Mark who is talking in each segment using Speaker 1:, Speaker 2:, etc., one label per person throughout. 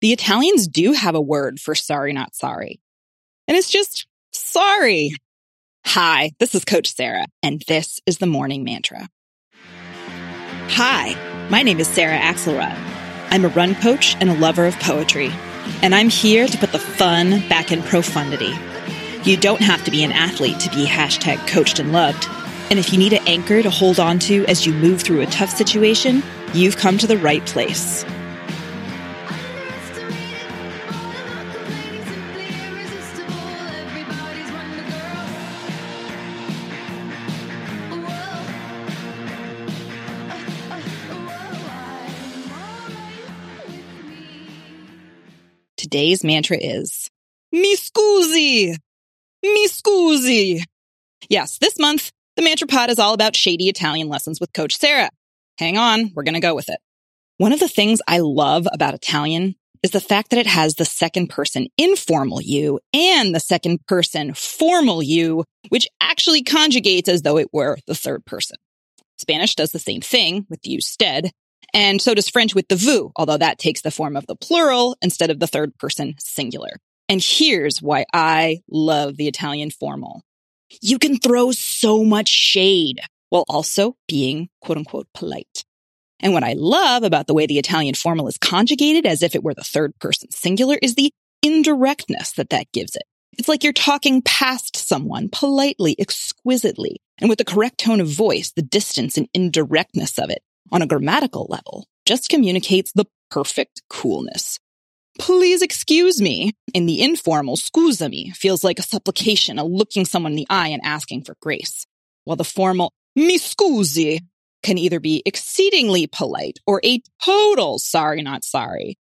Speaker 1: the Italians do have a word for sorry, not sorry. And it's just sorry. Hi, this is Coach Sarah, and this is the morning mantra. Hi, my name is Sarah Axelrod. I'm a run coach and a lover of poetry, and I'm here to put the fun back in profundity. You don't have to be an athlete to be hashtag coached and loved. And if you need an anchor to hold on to as you move through a tough situation, you've come to the right place. Today's mantra is Mi scusi! Mi scusi! Yes, this month, the Mantra Pod is all about shady Italian lessons with Coach Sarah. Hang on, we're gonna go with it. One of the things I love about Italian is the fact that it has the second person informal you and the second person formal you, which actually conjugates as though it were the third person. Spanish does the same thing with usted, and so does French with the vous, although that takes the form of the plural instead of the third person singular. And here's why I love the Italian formal. You can throw so much shade while also being quote unquote polite. And what I love about the way the Italian formal is conjugated as if it were the third person singular is the indirectness that that gives it. It's like you're talking past someone politely, exquisitely, and with the correct tone of voice, the distance and indirectness of it on a grammatical level just communicates the perfect coolness. Please excuse me in the informal scusami feels like a supplication, a looking someone in the eye and asking for grace, while the formal mi scusi can either be exceedingly polite or a total sorry, not sorry.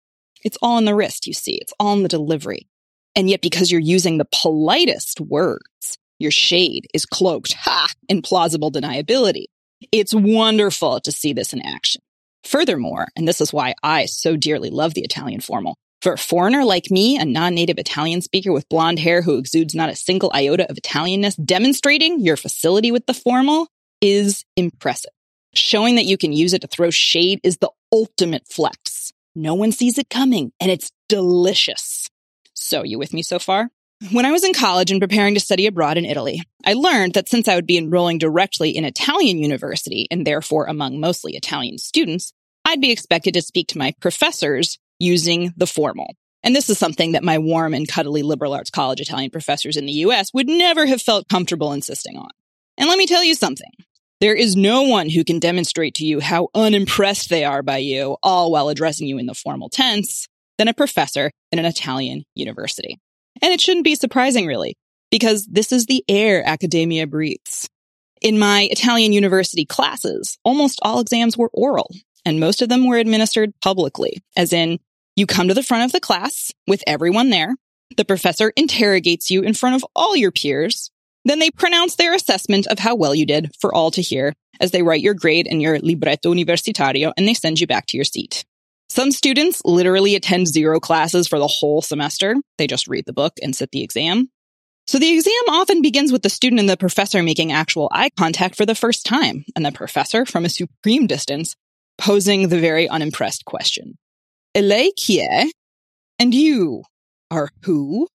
Speaker 1: It's all in the wrist, you see. It's all in the delivery. And yet because you're using the politest words, your shade is cloaked, ha, in plausible deniability. It's wonderful to see this in action. Furthermore, and this is why I so dearly love the Italian formal, for a foreigner like me, a non-native Italian speaker with blonde hair who exudes not a single iota of Italianness, demonstrating your facility with the formal is impressive. Showing that you can use it to throw shade is the ultimate flex. No one sees it coming and it's delicious. So you with me so far? When I was in college and preparing to study abroad in Italy, I learned that since I would be enrolling directly in Italian university and therefore among mostly Italian students, I'd be expected to speak to my professors using the formal. And this is something that my warm and cuddly liberal arts college Italian professors in the US would never have felt comfortable insisting on. And let me tell you something. There is no one who can demonstrate to you how unimpressed they are by you, all while addressing you in the formal tense, than a professor in an Italian university. And it shouldn't be surprising, really, because this is the air academia breathes. In my Italian university classes, almost all exams were oral, and most of them were administered publicly, as in, you come to the front of the class with everyone there. The professor interrogates you in front of all your peers. Then they pronounce their assessment of how well you did for all to hear as they write your grade in your libretto universitario and they send you back to your seat. Some students literally attend zero classes for the whole semester. They just read the book and sit the exam. So the exam often begins with the student and the professor making actual eye contact for the first time, and the professor from a supreme distance posing the very unimpressed question. E lei chi? And you are who?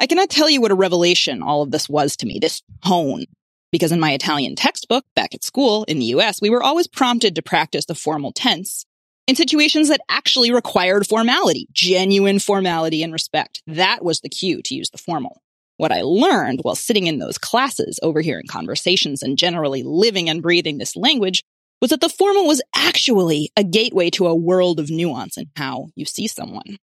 Speaker 1: I cannot tell you what a revelation all of this was to me, this tone. Because in my Italian textbook back at school in the US, we were always prompted to practice the formal tense in situations that actually required formality, genuine formality and respect. That was the cue to use the formal. What I learned while sitting in those classes, overhearing conversations and generally living and breathing this language was that the formal was actually a gateway to a world of nuance in how you see someone.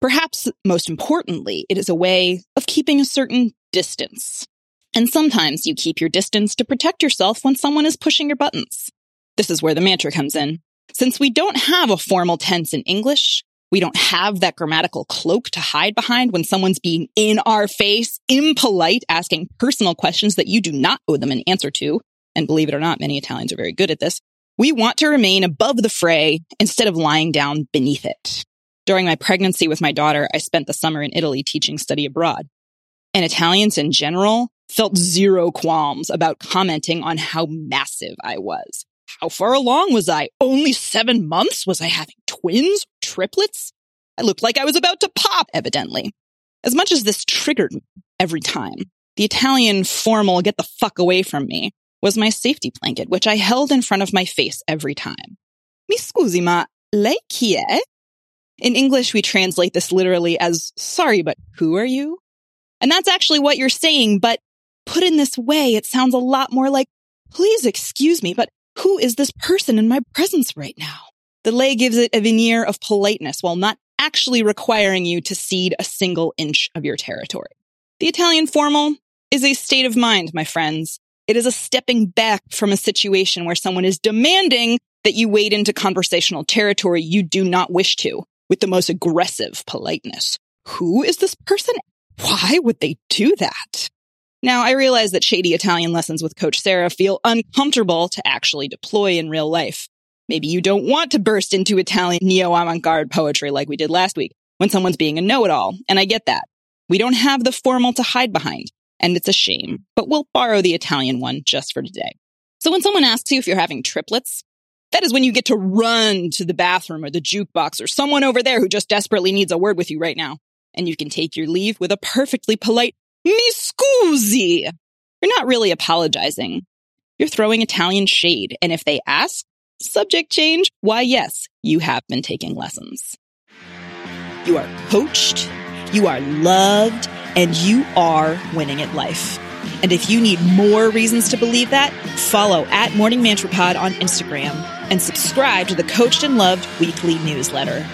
Speaker 1: Perhaps most importantly, it is a way of keeping a certain distance. And sometimes you keep your distance to protect yourself when someone is pushing your buttons. This is where the mantra comes in. Since we don't have a formal tense in English, we don't have that grammatical cloak to hide behind when someone's being in our face, impolite, asking personal questions that you do not owe them an answer to. And believe it or not, many Italians are very good at this. We want to remain above the fray instead of lying down beneath it. During my pregnancy with my daughter, I spent the summer in Italy teaching study abroad. And Italians in general felt zero qualms about commenting on how massive I was. How far along was I? Only seven months? Was I having twins? Triplets? I looked like I was about to pop, evidently. As much as this triggered me every time, the Italian formal get the fuck away from me was my safety blanket, which I held in front of my face every time. Mi scusi, ma lei chi è? In English, we translate this literally as, sorry, but who are you? And that's actually what you're saying, but put in this way, it sounds a lot more like, please excuse me, but who is this person in my presence right now? The lei gives it a veneer of politeness while not actually requiring you to cede a single inch of your territory. The Italian formal is a state of mind, my friends. It is a stepping back from a situation where someone is demanding that you wade into conversational territory you do not wish to with the most aggressive politeness. Who is this person? Why would they do that? Now, I realize that shady Italian lessons with Coach Sarah feel uncomfortable to actually deploy in real life. Maybe you don't want to burst into Italian neo avant garde poetry like we did last week when someone's being a know it all, and I get that. We don't have the formal to hide behind, and it's a shame, but we'll borrow the Italian one just for today. So when someone asks you if you're having triplets, that is when you get to run to the bathroom or the jukebox or someone over there who just desperately needs a word with you right now. And you can take your leave with a perfectly polite, mi scusi. You're not really apologizing. You're throwing Italian shade. And if they ask, subject change, why yes, you have been taking lessons. You are coached, you are loved, and you are winning at life. And if you need more reasons to believe that, follow at Morning Mantra Pod on Instagram and subscribe to the Coached and Loved weekly newsletter.